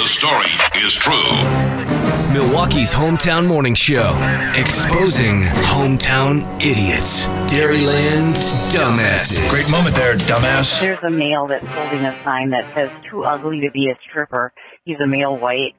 The story is true. Milwaukee's hometown morning show, exposing hometown idiots. Dairyland's dumbasses. Great moment there, dumbass. There's a male that's holding a sign that says too ugly to be a stripper. He's a male white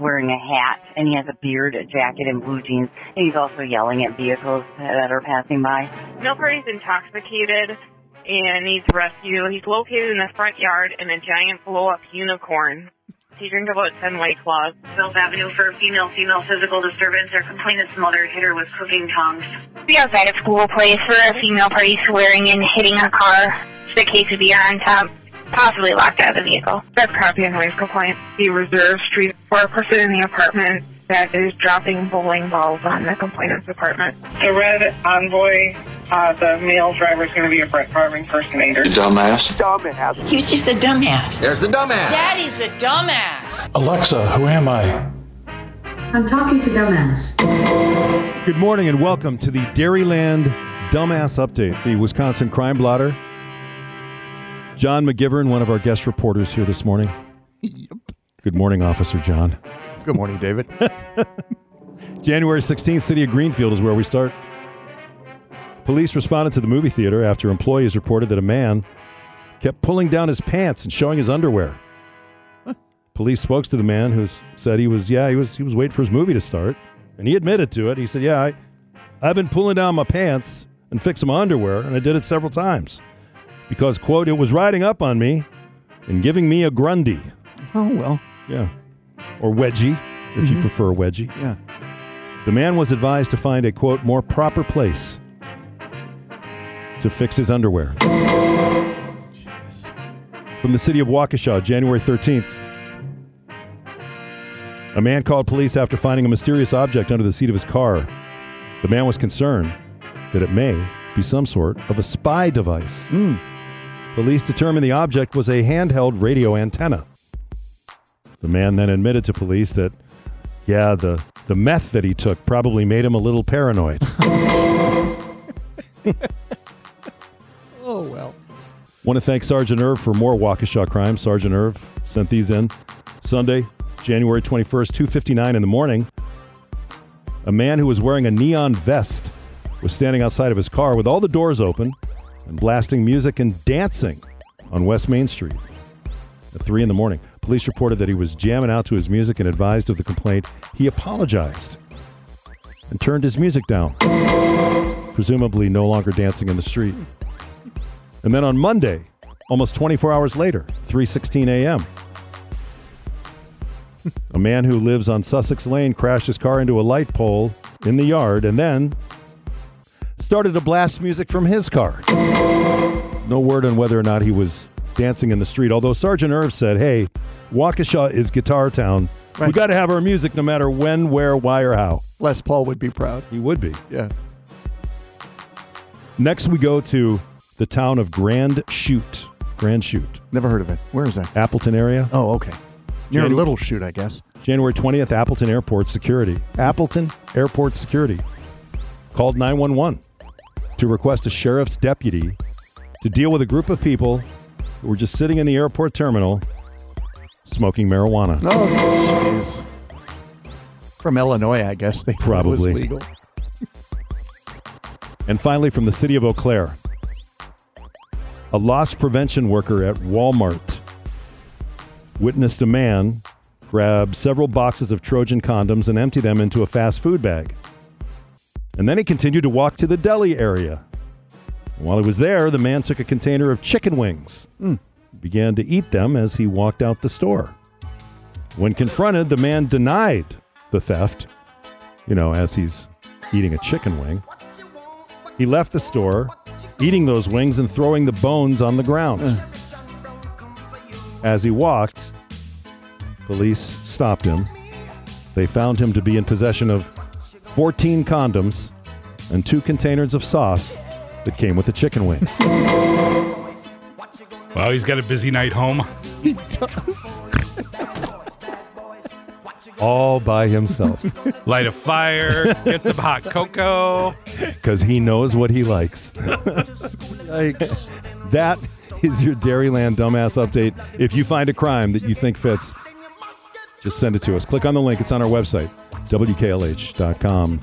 wearing a hat and he has a beard, a jacket and blue jeans and he's also yelling at vehicles that are passing by. Mill Party's intoxicated and needs rescue. He's located in the front yard in a giant blow up unicorn. He drank about 10 White Claws. Mills Avenue for a female female physical disturbance. Our complainant's mother hit her with cooking tongs. Be outside a school place for a female party swearing and hitting a car. The case of beer on top. Possibly locked out of the vehicle. That's copy and noise complaint. The reserve street for a person in the apartment that is dropping bowling balls on the complainant's apartment. The red envoy, uh, the male driver is going to be a Brett Favre impersonator. Dumbass. He was just a dumbass. There's the dumbass. Daddy's a dumbass. Alexa, who am I? I'm talking to Dumbass. Good morning and welcome to the Dairyland Dumbass Update, the Wisconsin Crime Blotter. John McGivern, one of our guest reporters here this morning. Yep. Good morning, Officer John. Good morning, David. January 16th, City of Greenfield is where we start. Police responded to the movie theater after employees reported that a man kept pulling down his pants and showing his underwear. Police spoke to the man who said he was, yeah, he was, he was waiting for his movie to start, and he admitted to it. He said, yeah, I, I've been pulling down my pants and fixing my underwear, and I did it several times because, quote, it was riding up on me and giving me a Grundy. Oh, well. Yeah. Or wedgie, if you mm-hmm. prefer wedgie. Yeah. The man was advised to find a, quote, more proper place to fix his underwear. From the city of Waukesha, January 13th. A man called police after finding a mysterious object under the seat of his car. The man was concerned that it may be some sort of a spy device. Hmm. Police determined the object was a handheld radio antenna. The man then admitted to police that, yeah, the, the meth that he took probably made him a little paranoid. Oh, well. Want to thank Sergeant Irv for more Waukesha crime. Sergeant Irv sent these in Sunday, January 21st, 2:59 in the morning. A man who was wearing a neon vest was standing outside of his car with all the doors open and blasting music and dancing on West Main Street at 3 in the morning. Police reported that he was jamming out to his music and advised of the complaint. He apologized and turned his music down, presumably no longer dancing in the street. And then on Monday, almost 24 hours later, 3:16 a.m., a man who lives on Sussex Lane crashed his car into a light pole in the yard and then started to blast music from his car. No word on whether or not he was dancing in the street, although Sergeant Irv said, "Hey, Waukesha is guitar town. We got to have our music no matter when, where, why, or how." Les Paul would be proud. He would be. Yeah. Next, we go to the town of Grand Chute. Grand Chute, Never heard of it. Where is that? Appleton area. Oh, okay. Near Janu- Little Chute, I guess. January 20th, Appleton Airport Security. Appleton Airport Security called 911 to request a sheriff's deputy to deal with a group of people who were just sitting in the airport terminal smoking marijuana. Oh, jeez. From Illinois, I guess. They thought it was Probably. legal. And finally, from the city of Eau Claire, a loss prevention worker at Walmart witnessed a man grab several boxes of Trojan condoms and empty them into a fast food bag. And then he continued to walk to the deli area. While he was there, the man took a container of chicken wings, and began to eat them as he walked out the store. When confronted, the man denied the theft, you know, as he's eating a chicken wing. He left the store, eating those wings and throwing the bones on the ground. Uh. As he walked, police stopped him. They found him to be in possession of 14 condoms and two containers of sauce that came with the chicken wings. Well, he's got a busy night home. He does. All by himself Light a fire, get some hot cocoa. because he knows what he likes. Yikes. That is your Dairyland Dumbass Update. If you find a crime that you think fits, Just send it to us. Click on the link. It's on our website, wklh.com.